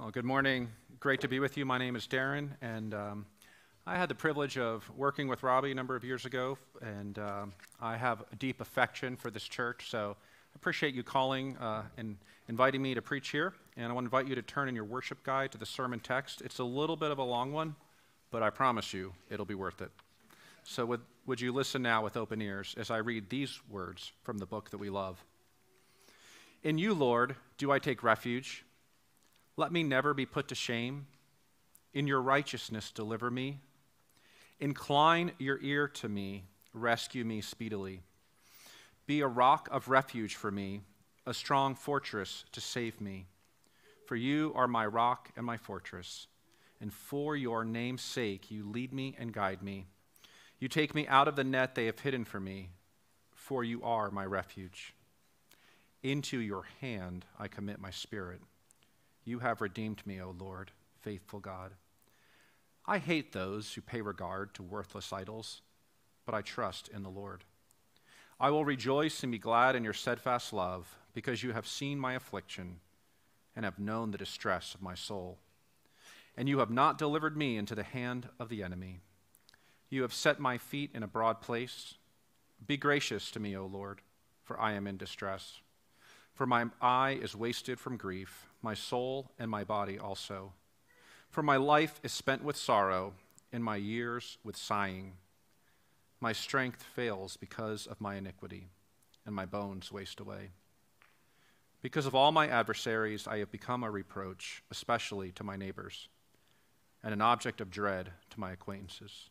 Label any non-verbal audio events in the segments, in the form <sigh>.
Well, good morning. Great to be with you. My name is Darren, and um, I had the privilege of working with Robbie a number of years ago, and um, I have a deep affection for this church. So I appreciate you calling uh, and inviting me to preach here. And I want to invite you to turn in your worship guide to the sermon text. It's a little bit of a long one, but I promise you it'll be worth it. So, would, would you listen now with open ears as I read these words from the book that we love? In you, Lord, do I take refuge. Let me never be put to shame. In your righteousness, deliver me. Incline your ear to me, rescue me speedily. Be a rock of refuge for me, a strong fortress to save me. For you are my rock and my fortress, and for your name's sake you lead me and guide me. You take me out of the net they have hidden for me, for you are my refuge. Into your hand I commit my spirit. You have redeemed me, O Lord, faithful God. I hate those who pay regard to worthless idols, but I trust in the Lord. I will rejoice and be glad in your steadfast love, because you have seen my affliction and have known the distress of my soul. And you have not delivered me into the hand of the enemy. You have set my feet in a broad place. Be gracious to me, O Lord, for I am in distress. For my eye is wasted from grief my soul and my body also. For my life is spent with sorrow, and my years with sighing. My strength fails because of my iniquity, and my bones waste away. Because of all my adversaries, I have become a reproach, especially to my neighbors, and an object of dread to my acquaintances.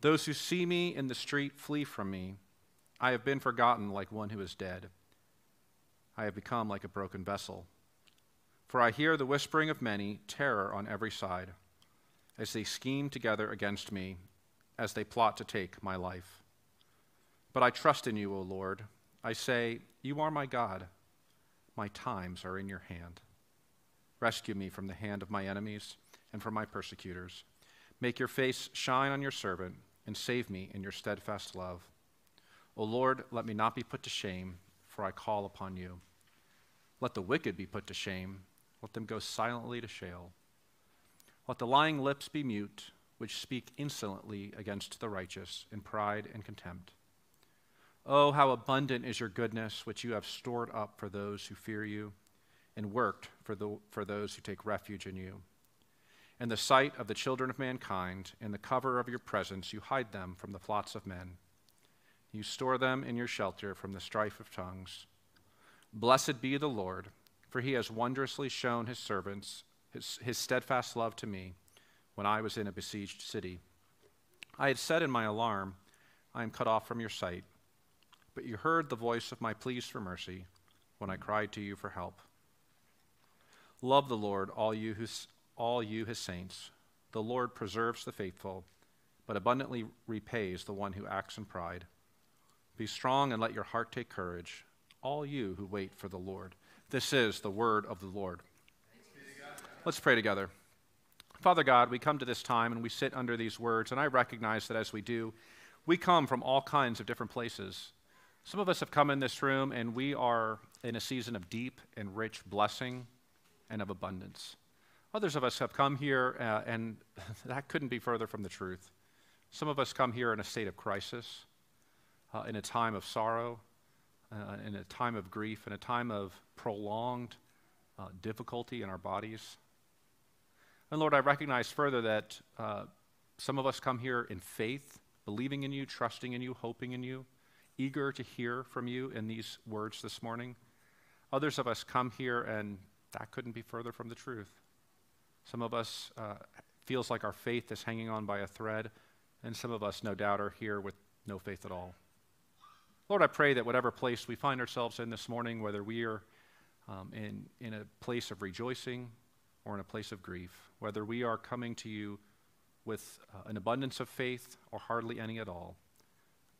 Those who see me in the street flee from me. I have been forgotten like one who is dead. I have become like a broken vessel for I hear the whispering of many, terror on every side, as they scheme together against me, as they plot to take my life. But I trust in you, O Lord. I say, You are my God. My times are in your hand. Rescue me from the hand of my enemies and from my persecutors. Make your face shine on your servant and save me in your steadfast love. O Lord, let me not be put to shame, for I call upon you. Let the wicked be put to shame let them go silently to Sheol. Let the lying lips be mute, which speak insolently against the righteous in pride and contempt. Oh, how abundant is your goodness, which you have stored up for those who fear you and worked for, the, for those who take refuge in you. In the sight of the children of mankind, in the cover of your presence, you hide them from the plots of men. You store them in your shelter from the strife of tongues. Blessed be the Lord for he has wondrously shown his servants his, his steadfast love to me when I was in a besieged city. I had said in my alarm, I am cut off from your sight. But you heard the voice of my pleas for mercy when I cried to you for help. Love the Lord, all you, all you his saints. The Lord preserves the faithful, but abundantly repays the one who acts in pride. Be strong and let your heart take courage, all you who wait for the Lord. This is the word of the Lord. Let's pray together. Father God, we come to this time and we sit under these words, and I recognize that as we do, we come from all kinds of different places. Some of us have come in this room and we are in a season of deep and rich blessing and of abundance. Others of us have come here uh, and <laughs> that couldn't be further from the truth. Some of us come here in a state of crisis, uh, in a time of sorrow, uh, in a time of grief, in a time of prolonged uh, difficulty in our bodies. And Lord, I recognize further that uh, some of us come here in faith, believing in you, trusting in you, hoping in you, eager to hear from you in these words this morning. Others of us come here and that couldn't be further from the truth. Some of us uh, feels like our faith is hanging on by a thread, and some of us, no doubt, are here with no faith at all. Lord, I pray that whatever place we find ourselves in this morning, whether we are um, in, in a place of rejoicing or in a place of grief, whether we are coming to you with uh, an abundance of faith or hardly any at all,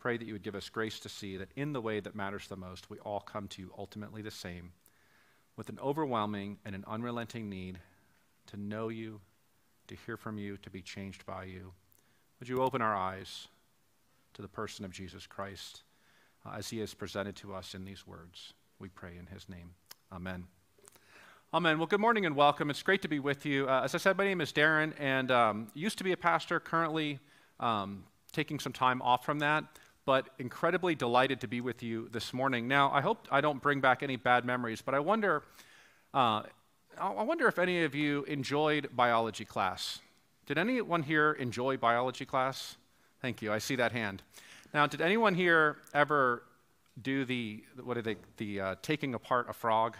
pray that you would give us grace to see that in the way that matters the most, we all come to you ultimately the same, with an overwhelming and an unrelenting need to know you, to hear from you, to be changed by you. Would you open our eyes to the person of Jesus Christ? Uh, as he has presented to us in these words. We pray in his name. Amen. Amen. Well, good morning and welcome. It's great to be with you. Uh, as I said, my name is Darren, and um, used to be a pastor, currently um, taking some time off from that, but incredibly delighted to be with you this morning. Now, I hope I don't bring back any bad memories, but I wonder, uh, I wonder if any of you enjoyed biology class. Did anyone here enjoy biology class? Thank you. I see that hand. Now, did anyone here ever do the what are they the uh, taking apart a frog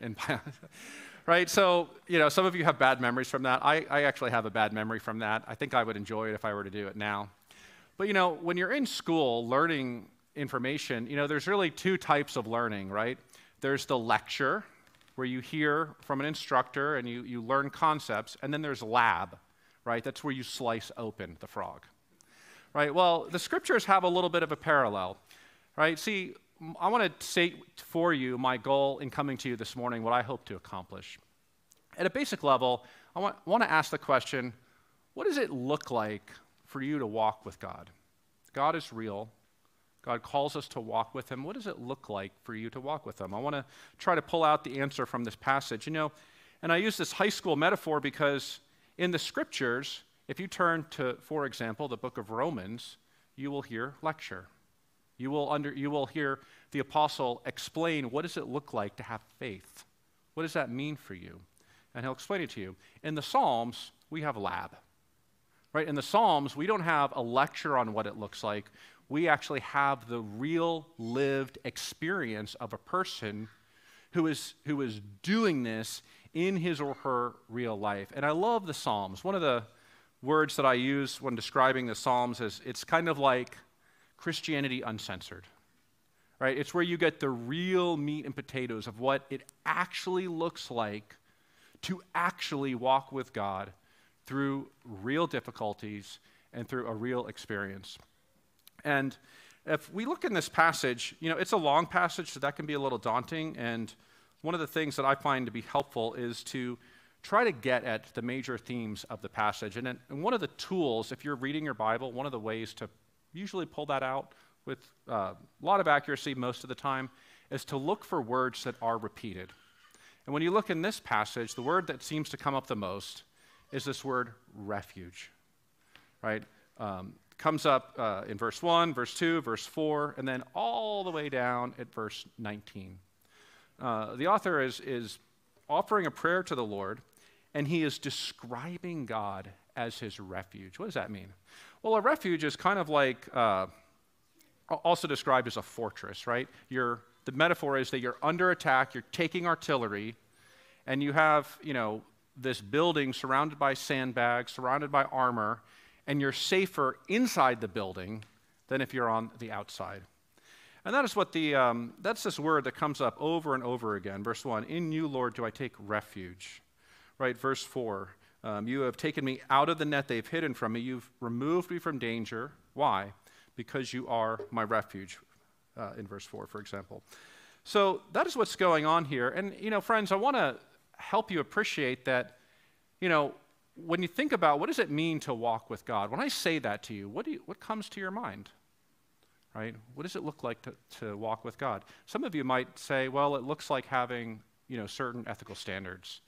in <laughs> right? So, you know, some of you have bad memories from that. I, I actually have a bad memory from that. I think I would enjoy it if I were to do it now. But, you know, when you're in school learning information, you know, there's really two types of learning, right? There's the lecture, where you hear from an instructor and you, you learn concepts, and then there's lab, right? That's where you slice open the frog, right? Well, the scriptures have a little bit of a parallel, right? See, I want to state for you my goal in coming to you this morning, what I hope to accomplish. At a basic level, I want, want to ask the question what does it look like for you to walk with God? God is real. God calls us to walk with Him. What does it look like for you to walk with Him? I want to try to pull out the answer from this passage. You know, and I use this high school metaphor because in the scriptures, if you turn to, for example, the book of Romans, you will hear lecture. You will, under, you will hear the apostle explain what does it look like to have faith? What does that mean for you? And he'll explain it to you. In the Psalms, we have lab. Right? In the Psalms, we don't have a lecture on what it looks like. We actually have the real lived experience of a person who is, who is doing this in his or her real life. And I love the Psalms. One of the words that I use when describing the Psalms is it's kind of like Christianity uncensored. Right? It's where you get the real meat and potatoes of what it actually looks like to actually walk with God through real difficulties and through a real experience. And if we look in this passage, you know, it's a long passage, so that can be a little daunting. And one of the things that I find to be helpful is to try to get at the major themes of the passage. And, and one of the tools, if you're reading your Bible, one of the ways to usually pull that out with uh, a lot of accuracy most of the time, is to look for words that are repeated. And when you look in this passage, the word that seems to come up the most is this word refuge, right? Um, comes up uh, in verse 1, verse 2, verse 4, and then all the way down at verse 19. Uh, the author is, is offering a prayer to the Lord, and he is describing God as his refuge. What does that mean? Well, a refuge is kind of like uh, also described as a fortress, right? You're, the metaphor is that you're under attack, you're taking artillery, and you have, you know, this building surrounded by sandbags, surrounded by armor, and you're safer inside the building than if you're on the outside. And that is what the, um, that's this word that comes up over and over again. Verse 1 In you, Lord, do I take refuge. Right? Verse 4 um, You have taken me out of the net they've hidden from me. You've removed me from danger. Why? Because you are my refuge. Uh, in verse 4, for example. So that is what's going on here. And, you know, friends, I want to help you appreciate that, you know, when you think about what does it mean to walk with God, when I say that to you, what, do you, what comes to your mind? Right? What does it look like to, to walk with God? Some of you might say, well, it looks like having, you know, certain ethical standards.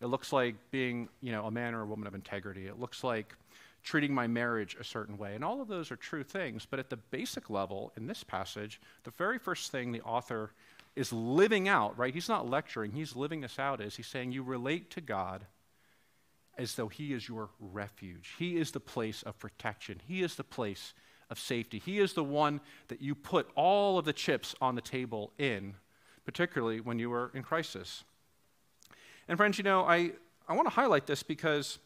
It looks like being, you know, a man or a woman of integrity. It looks like treating my marriage a certain way. And all of those are true things. But at the basic level, in this passage, the very first thing the author is living out, right? He's not lecturing, he's living this out is he's saying you relate to God as though he is your refuge. He is the place of protection. He is the place of safety. He is the one that you put all of the chips on the table in, particularly when you are in crisis. And friends, you know, I, I want to highlight this because,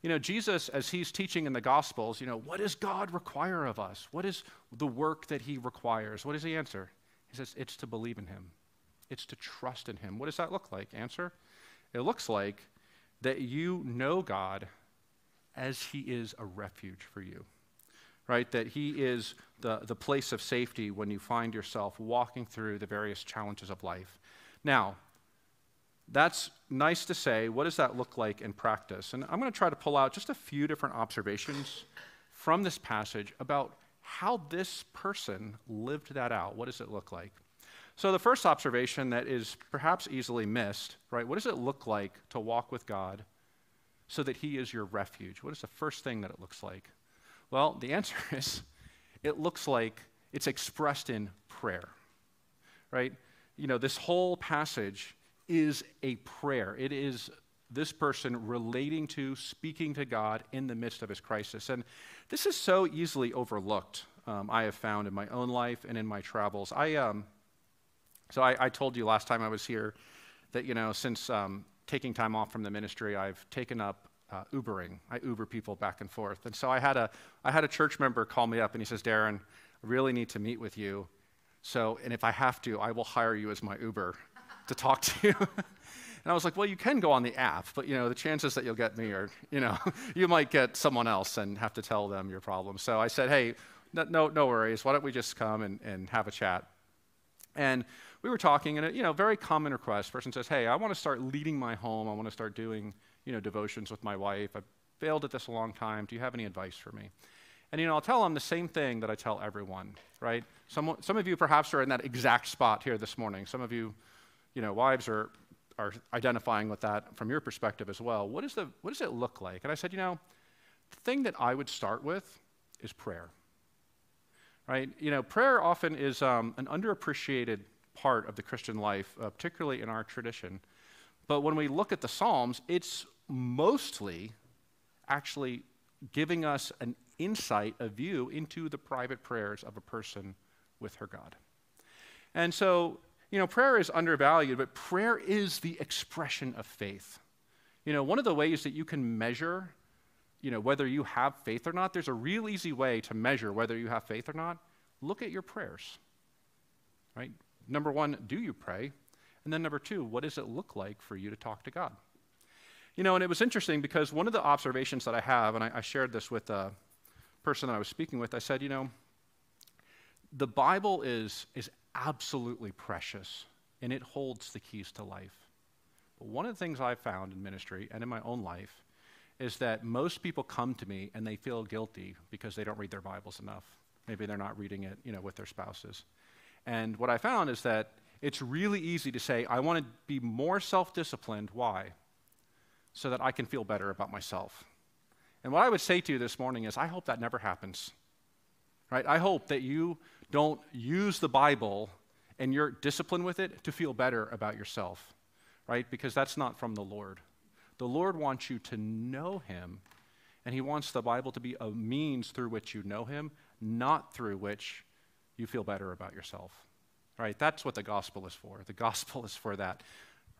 you know, Jesus, as he's teaching in the Gospels, you know, what does God require of us? What is the work that he requires? What is the answer? He says, it's to believe in him, it's to trust in him. What does that look like? Answer? It looks like that you know God as he is a refuge for you right? That He is the, the place of safety when you find yourself walking through the various challenges of life. Now, that's nice to say. What does that look like in practice? And I'm going to try to pull out just a few different observations from this passage about how this person lived that out. What does it look like? So, the first observation that is perhaps easily missed, right? What does it look like to walk with God so that He is your refuge? What is the first thing that it looks like? Well, the answer <laughs> is it looks like it's expressed in prayer, right? You know, this whole passage is a prayer. It is this person relating to, speaking to God in the midst of his crisis. And this is so easily overlooked, um, I have found in my own life and in my travels. I, um, so I, I, told you last time I was here that, you know, since um, taking time off from the ministry, I've taken up uh, Ubering. I Uber people back and forth. And so I had, a, I had a church member call me up and he says, Darren, I really need to meet with you. So, and if I have to, I will hire you as my Uber to talk to you. <laughs> And I was like, well, you can go on the app, but you know, the chances that you'll get me are, you know, <laughs> you might get someone else and have to tell them your problem. So I said, hey, no, no, no worries. Why don't we just come and, and have a chat? And we were talking, and a you know, very common request. Person says, hey, I want to start leading my home. I want to start doing, you know, devotions with my wife. I've failed at this a long time. Do you have any advice for me? And you know, I'll tell them the same thing that I tell everyone, right? Some, some of you perhaps are in that exact spot here this morning. Some of you, you know, wives are are identifying with that from your perspective as well. What, is the, what does it look like? And I said, you know, the thing that I would start with is prayer. Right? You know, prayer often is um, an underappreciated part of the Christian life, uh, particularly in our tradition. But when we look at the Psalms, it's mostly actually giving us an insight, a view into the private prayers of a person with her God. And so you know, prayer is undervalued, but prayer is the expression of faith. You know, one of the ways that you can measure, you know, whether you have faith or not, there's a real easy way to measure whether you have faith or not. Look at your prayers. Right? Number one, do you pray? And then number two, what does it look like for you to talk to God? You know, and it was interesting because one of the observations that I have, and I, I shared this with a person that I was speaking with, I said, you know, the Bible is, is absolutely precious, and it holds the keys to life. But one of the things I've found in ministry and in my own life is that most people come to me and they feel guilty because they don't read their Bibles enough. Maybe they're not reading it, you know, with their spouses. And what I found is that it's really easy to say, I want to be more self disciplined. Why? So that I can feel better about myself. And what I would say to you this morning is, I hope that never happens. Right? I hope that you don't use the Bible and your discipline with it to feel better about yourself, right? Because that's not from the Lord. The Lord wants you to know Him, and He wants the Bible to be a means through which you know Him, not through which you feel better about yourself. Right? That's what the gospel is for. The gospel is for that.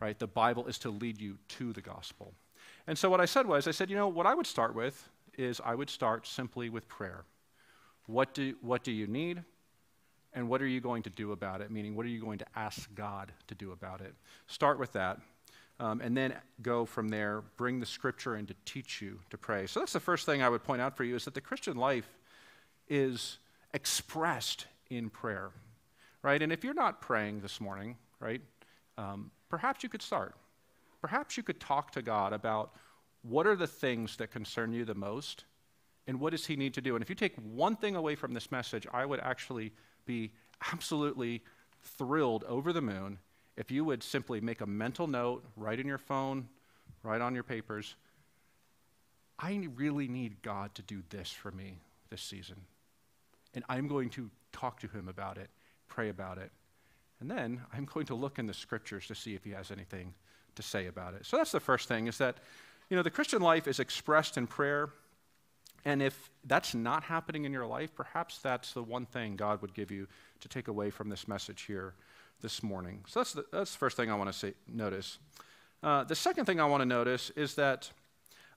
Right? The Bible is to lead you to the gospel. And so what I said was, I said, you know, what I would start with is I would start simply with prayer. What do, what do you need? And what are you going to do about it? Meaning, what are you going to ask God to do about it? Start with that. Um, and then go from there, bring the scripture in to teach you to pray. So that's the first thing I would point out for you is that the Christian life is expressed in prayer, right? And if you're not praying this morning, right, um, perhaps you could start. Perhaps you could talk to God about what are the things that concern you the most and what does He need to do. And if you take one thing away from this message, I would actually be absolutely thrilled over the moon if you would simply make a mental note, write in your phone, write on your papers. I really need God to do this for me this season. And I'm going to talk to him about it, pray about it. And then I'm going to look in the scriptures to see if he has anything to say about it. So that's the first thing is that, you know, the Christian life is expressed in prayer and if that's not happening in your life, perhaps that's the one thing God would give you to take away from this message here this morning. So that's the, that's the first thing I want to say, notice. Uh, the second thing I want to notice is that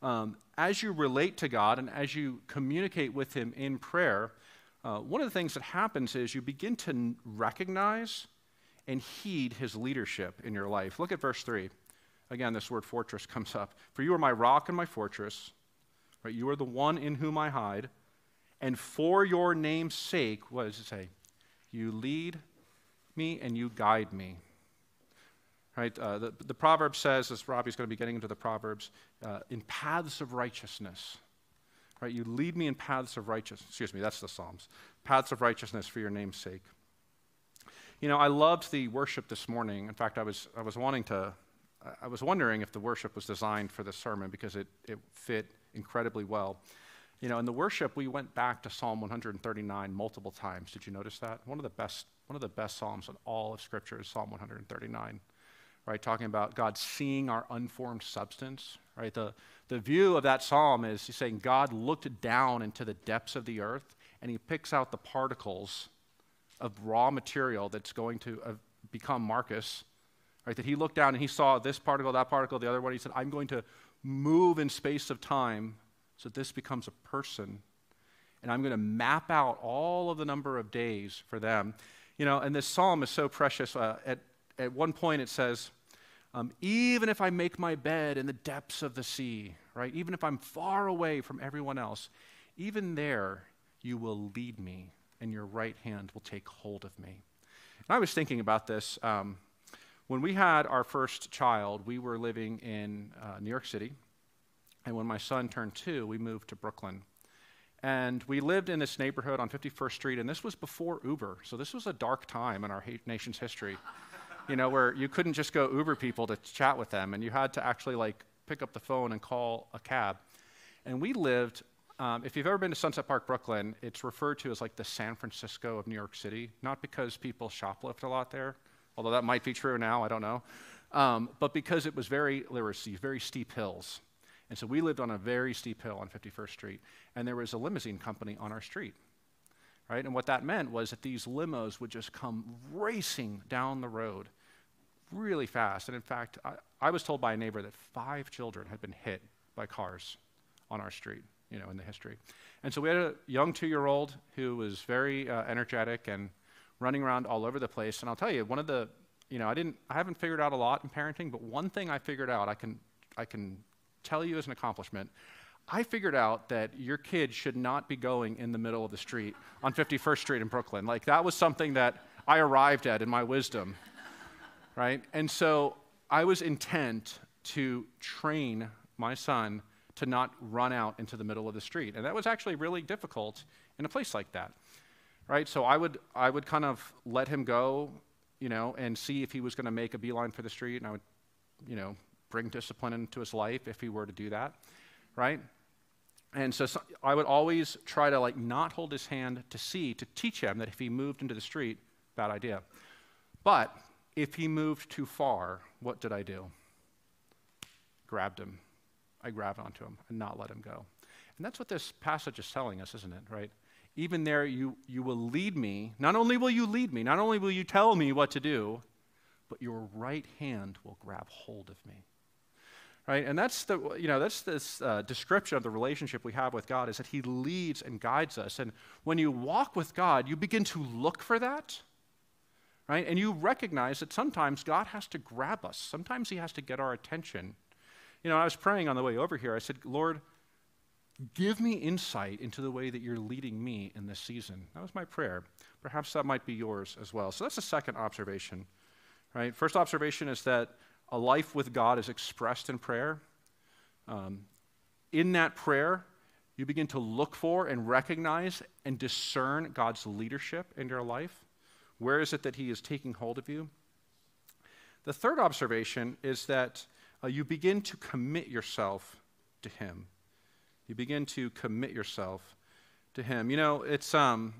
um, as you relate to God and as you communicate with Him in prayer, uh, one of the things that happens is you begin to n- recognize and heed His leadership in your life. Look at verse 3. Again, this word fortress comes up. For you are my rock and my fortress. Right? You are the one in whom I hide. And for your name's sake, what does it say? You lead me and you guide me. Right? Uh, the, the proverb says, as Robbie's going to be getting into the Proverbs, uh, in paths of righteousness. Right? You lead me in paths of righteousness. Excuse me, that's the Psalms. Paths of righteousness for your name's sake. You know, I loved the worship this morning. In fact, I was, I was wanting to, I was wondering if the worship was designed for this sermon because it, it fit incredibly well. You know, in the worship, we went back to Psalm 139 multiple times. Did you notice that? One of the best, one of the best psalms in all of Scripture is Psalm 139, right? Talking about God seeing our unformed substance, right? The, the view of that psalm is he's saying God looked down into the depths of the earth and he picks out the particles of raw material that's going to uh, become Marcus, right? That he looked down and he saw this particle, that particle, the other one. He said, I'm going to move in space of time so this becomes a person. And I'm going to map out all of the number of days for them. You know, and this psalm is so precious. Uh, at, at one point it says, um, even if I make my bed in the depths of the sea, right? Even if I'm far away from everyone else, even there you will lead me and your right hand will take hold of me. And I was thinking about this. Um, when we had our first child, we were living in uh, New York City. And when my son turned two, we moved to Brooklyn. And we lived in this neighborhood on 51st Street, and this was before Uber. So this was a dark time in our nation's history, you know, where you couldn't just go Uber people to chat with them, and you had to actually like pick up the phone and call a cab. And we lived um, if you've ever been to Sunset Park, Brooklyn, it's referred to as like the San Francisco of New York City, not because people shoplift a lot there, although that might be true now, I don't know, um, but because it was very, there were very steep hills. And so we lived on a very steep hill on 51st Street, and there was a limousine company on our street. Right? And what that meant was that these limos would just come racing down the road really fast. And in fact, I, I was told by a neighbor that five children had been hit by cars on our street you know, in the history. And so we had a young two-year-old who was very uh, energetic and running around all over the place. And I'll tell you, one of the, you know, I didn't, I haven't figured out a lot in parenting, but one thing I figured out, I can, I can tell you as an accomplishment. I figured out that your kid should not be going in the middle of the street on 51st Street in Brooklyn. Like that was something that I arrived at in my wisdom, right? And so I was intent to train my son to not run out into the middle of the street. And that was actually really difficult in a place like that. Right? So I would I would kind of let him go, you know, and see if he was going to make a beeline for the street and I would, you know, bring discipline into his life if he were to do that. Right? And so, so I would always try to like not hold his hand to see to teach him that if he moved into the street, bad idea. But if he moved too far, what did I do? Grabbed him I grabbed onto him and not let him go. And that's what this passage is telling us, isn't it, right? Even there, you, you will lead me. Not only will you lead me, not only will you tell me what to do, but your right hand will grab hold of me. Right? And that's the, you know, that's this uh, description of the relationship we have with God is that He leads and guides us. And when you walk with God, you begin to look for that. Right? And you recognize that sometimes God has to grab us. Sometimes He has to get our attention you know, I was praying on the way over here. I said, Lord, give me insight into the way that you're leading me in this season. That was my prayer. Perhaps that might be yours as well. So that's the second observation, right? First observation is that a life with God is expressed in prayer. Um, in that prayer, you begin to look for and recognize and discern God's leadership in your life. Where is it that He is taking hold of you? The third observation is that uh, you begin to commit yourself to Him. You begin to commit yourself to Him. You know, it's um,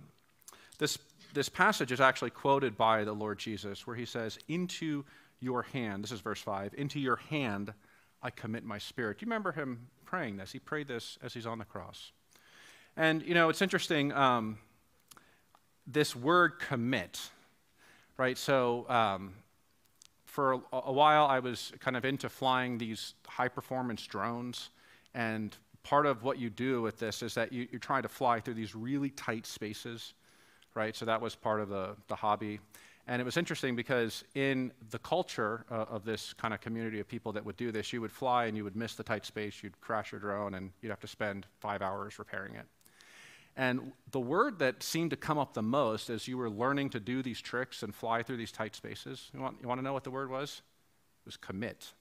this this passage is actually quoted by the Lord Jesus, where He says, "Into your hand." This is verse five. Into your hand, I commit my spirit. Do you remember Him praying this? He prayed this as He's on the cross. And you know, it's interesting. Um, this word commit, right? So. Um, for a, a while, I was kind of into flying these high performance drones. And part of what you do with this is that you, are trying to fly through these really tight spaces, right? So that was part of the, the hobby. And it was interesting because in the culture uh, of this kind of community of people that would do this, you would fly and you would miss the tight space, you'd crash your drone, and you'd have to spend five hours repairing it. And the word that seemed to come up the most as you were learning to do these tricks and fly through these tight spaces, you want, you want to know what the word was? It was commit.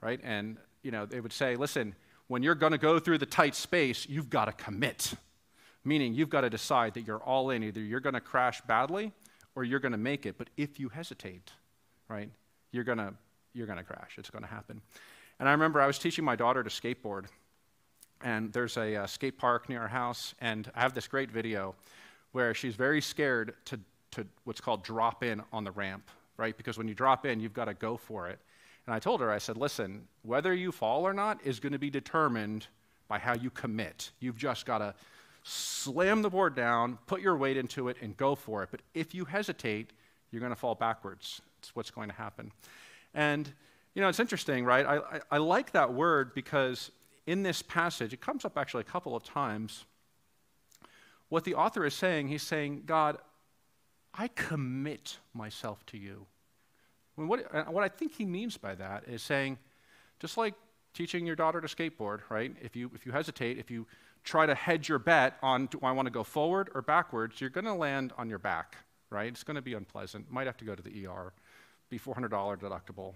Right? And, you know, they would say, listen, when you're going to go through the tight space, you've got to commit. Meaning, you've got to decide that you're all in. Either you're going to crash badly or you're going to make it. But if you hesitate, right, you're going to you're going to crash. It's going to happen. And I remember I was teaching my daughter to skateboard, and there's a uh, skate park near our house, and I have this great video where she's very scared to, to what's called drop in on the ramp, right? Because when you drop in, you've got to go for it. And I told her, I said, listen, whether you fall or not is going to be determined by how you commit. You've just got to slam the board down, put your weight into it, and go for it. But if you hesitate, you're going to fall backwards. It's what's going to happen. And, you know, it's interesting, right? I, I, I like that word because in this passage, it comes up actually a couple of times. What the author is saying, he's saying, God, I commit myself to you. What, uh, what I think he means by that is saying, just like teaching your daughter to skateboard, right? If you, if you hesitate, if you try to hedge your bet on do I want to go forward or backwards, you're going to land on your back, right? It's going to be unpleasant. Might have to go to the ER, be $400 deductible.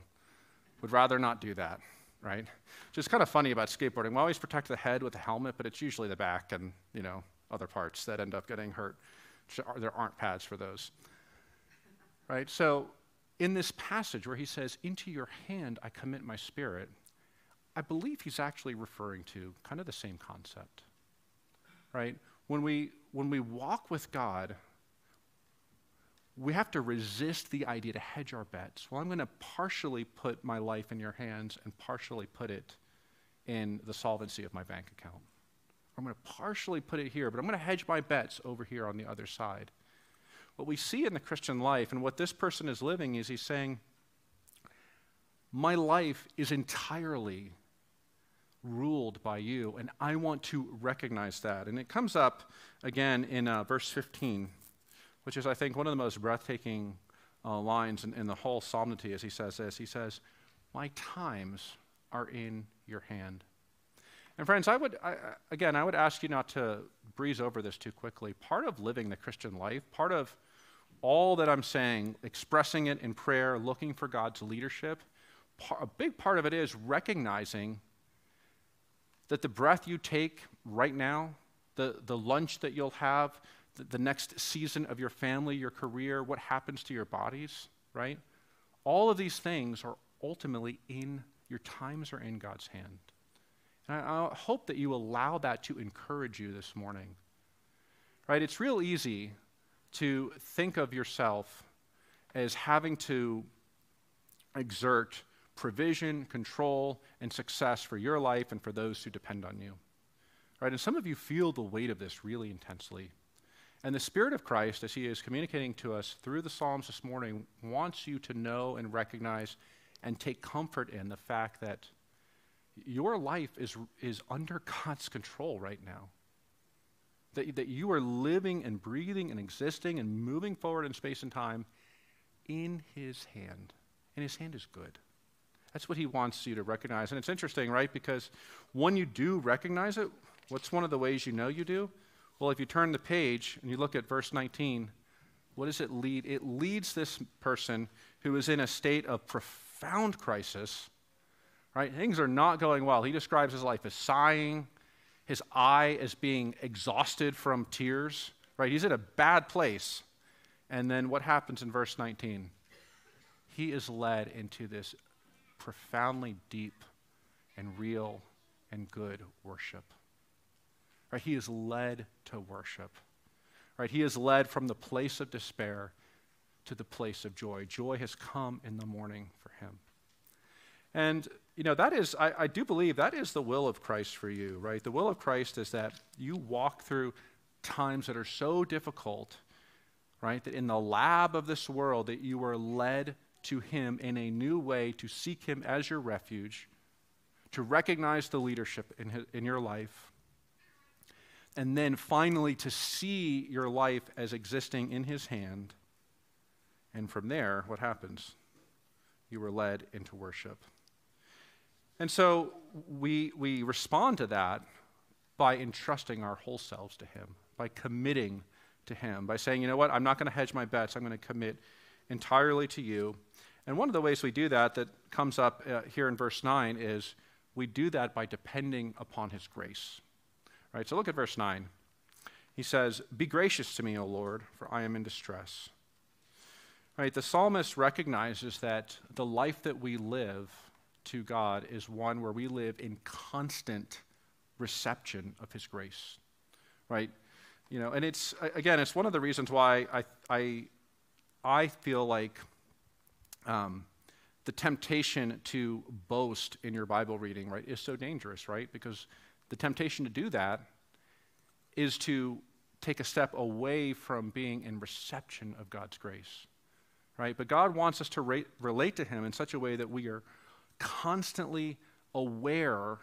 Would rather not do that, right? Just kind of funny about skateboarding. We always protect the head with a helmet, but it's usually the back and, you know, other parts that end up getting hurt. There aren't pads for those, right? So in this passage where he says, Into your hand I commit my spirit, I believe he's actually referring to kind of the same concept right? When we, when we walk with God, we have to resist the idea to hedge our bets. Well, I'm going to partially put my life in your hands and partially put it in the solvency of my bank account. I'm going to partially put it here, but I'm going to hedge my bets over here on the other side. What we see in the Christian life and what this person is living is he's saying, My life is entirely ruled by you, and I want to recognize that. And it comes up again in uh, verse 15, which is, I think, one of the most breathtaking uh, lines in, in, the whole psalmody as he says this. He says, My times are in your hand. And friends, I would, I, again, I would ask you not to breeze over this too quickly. Part of living the Christian life, part of all that I'm saying, expressing it in prayer, looking for God's leadership, a big part of it is recognizing that the breath you take right now, the, the lunch that you'll have, the, the next season of your family, your career, what happens to your bodies, right? All of these things are ultimately in your times are in God's hand. And I, I hope that you allow that to encourage you this morning. Right? It's real easy to think of yourself as having to exert provision, control, and success for your life and for those who depend on you. Right? And some of you feel the weight of this really intensely. And the Spirit of Christ, as He is communicating to us through the Psalms this morning, wants you to know and recognize and take comfort in the fact that your life is, is under God's control right now. That, that you are living and breathing and existing and moving forward in space and time in His hand. And His hand is good. That's what he wants you to recognize. And it's interesting, right? Because when you do recognize it, what's one of the ways you know you do? Well, if you turn the page and you look at verse 19, what does it lead? It leads this person who is in a state of profound crisis, right? Things are not going well. He describes his life as sighing, his eye is being exhausted from tears, right? He's in a bad place. And then what happens in verse 19? He is led into this profoundly deep and real and good worship. Right? He is led to worship. Right? He is led from the place of despair to the place of joy. Joy has come in the morning for him. And, you know, that is, I, I do believe that is the will of Christ for you, right? The will of Christ is that you walk through times that are so difficult, right? That in the lab of this world, that you are led to Him in a new way, to seek Him as your refuge, to recognize the leadership in, his, in your life, and then finally to see your life as existing in His hand. And from there, what happens? You were led into worship. And so we, we respond to that by entrusting our whole selves to Him, by committing to Him, by saying, you know what, I'm not going to hedge my bets, I'm going to commit entirely to you. And one of the ways we do that, that comes up uh, here in verse 9, is we do that by depending upon his grace. Right? So look at verse 9. He says, Be gracious to me, O Lord, for I am in distress. Right? The psalmist recognizes that the life that we live to God is one where we live in constant reception of his grace. Right? You know, and it's again, it's one of the reasons why I I I feel like um, the temptation to boast in your Bible reading, right, is so dangerous, right? Because the temptation to do that is to take a step away from being in reception of God's grace, right? But God wants us to ra- relate to Him in such a way that we are constantly aware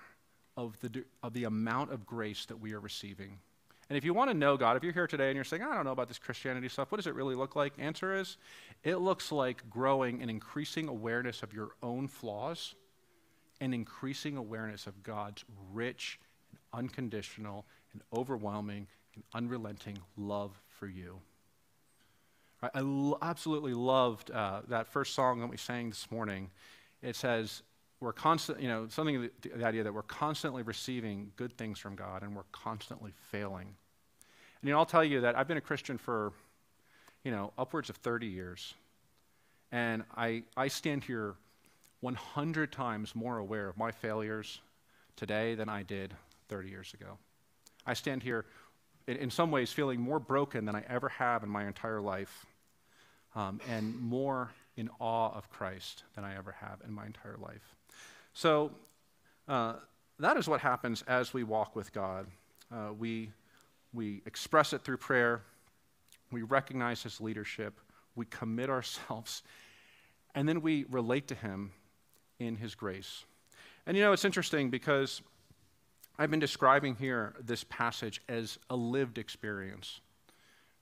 of the, of the amount of grace that we are receiving. And if you want to know God, if you're here today and you're saying, I don't know about this Christianity stuff, what does it really look like? Answer is, it looks like growing and increasing awareness of your own flaws and increasing awareness of God's rich and unconditional and overwhelming and unrelenting love for you. I, absolutely loved uh, that first song that we sang this morning. It says, we're constant, you know, something the, idea that we're constantly receiving good things from God and we're constantly failing. And you know, I'll tell you that I've been a Christian for, you know, upwards of 30 years. And I, I stand here 100 times more aware of my failures today than I did 30 years ago. I stand here in, in some ways feeling more broken than I ever have in my entire life um, and more in awe of Christ than I ever have in my entire life. So uh, that is what happens as we walk with God. Uh, we, we express it through prayer, we recognize His leadership, we commit <laughs> ourselves, and then we relate to Him in His grace. And you know, it's interesting because I've been describing here this passage as a lived experience.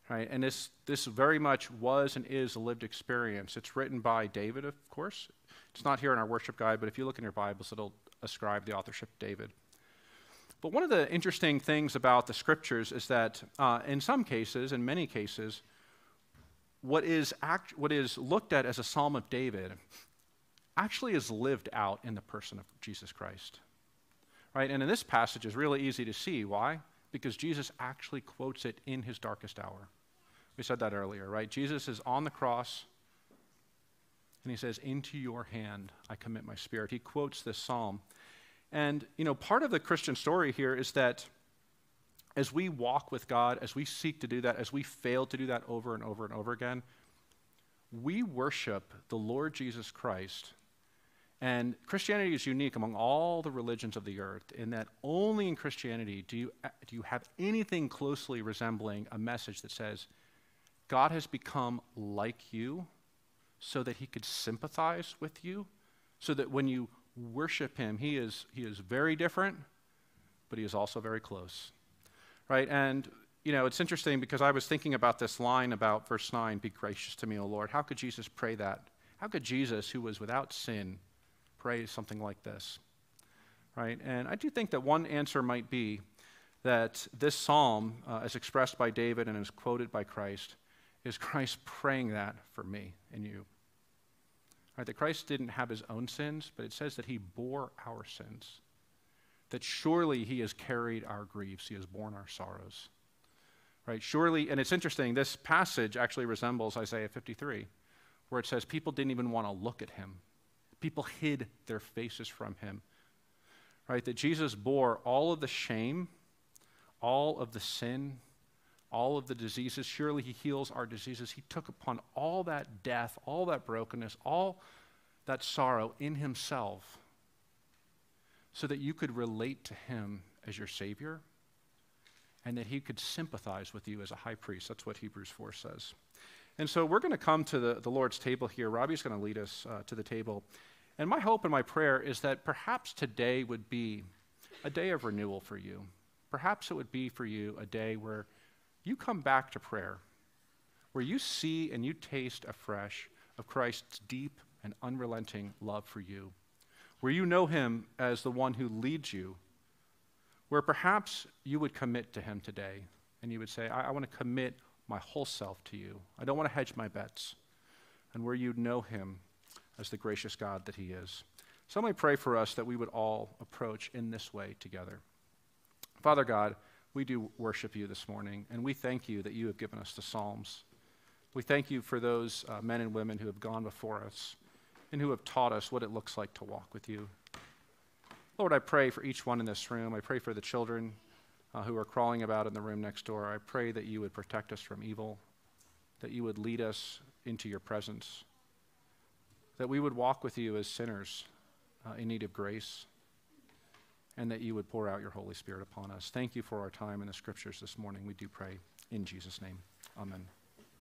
Right? And this, this very much was and is a lived experience. It's written by David, of course. It's not here in our worship guide, but if you look in your Bibles, it'll ascribe the authorship to David. But one of the interesting things about the scriptures is that uh, in some cases, in many cases, what is, act, what is looked at as a psalm of David actually is lived out in the person of Jesus Christ. Right? And in this passage is really easy to see. Why? Because Jesus actually quotes it in his darkest hour. We said that earlier, right? Jesus is on the cross and he says, Into your hand I commit my spirit. He quotes this psalm. And, you know, part of the Christian story here is that as we walk with God, as we seek to do that, as we fail to do that over and over and over again, we worship the Lord Jesus Christ. And Christianity is unique among all the religions of the earth in that only in Christianity do you, uh, do you have anything closely resembling a message that says, God has become like you so that he could sympathize with you, so that when you worship him, he is, he is very different, but he is also very close. Right? And, you know, it's interesting because I was thinking about this line about verse 9 Be gracious to me, O Lord. How could Jesus pray that? How could Jesus, who was without sin, pray something like this? Right? And I do think that one answer might be that this psalm, uh, as expressed by David and as quoted by Christ, is <laughs> Christ praying that for me and you. Right, that Christ didn't have his own sins, but it says that he bore our sins. That surely he has carried our griefs, he has borne our sorrows. Right? Surely, and it's interesting, this passage actually resembles Isaiah 53, where it says people didn't even want to look at him. People hid their faces from him. Right? That Jesus bore all of the shame, all of the sin, all of the diseases. Surely he heals our diseases. He took upon all that death, all that brokenness, all that sorrow in himself so that you could relate to him as your Savior and that he could sympathize with you as a high priest. That's what Hebrews 4 says. And so we're going to come to the, the Lord's table here. Robbie's going to lead us uh, to the table. And my hope and my prayer is that perhaps today would be a day of renewal for you. Perhaps it would be for you a day where you come back to prayer, where you see and you taste afresh of Christ's deep and unrelenting love for you, where you know him as the one who leads you, where perhaps you would commit to him today and you would say, I, I want to commit my whole self to you. I don't want to hedge my bets. And where you'd know him as the gracious God that he is. So let me pray for us that we would all approach in this way together. Father God, we do worship you this morning, and we thank you that you have given us the Psalms We thank you for those uh, men and women who have gone before us and who have taught us what it looks like to walk with you. Lord, I pray for each one in this room. I pray for the children uh, who are crawling about in the room next door. I pray that you would protect us from evil, that you would lead us into your presence, that we would walk with you as sinners uh, in need of grace, and that you would pour out your Holy Spirit upon us. Thank you for our time in the scriptures this morning. We do pray in Jesus' name. Amen.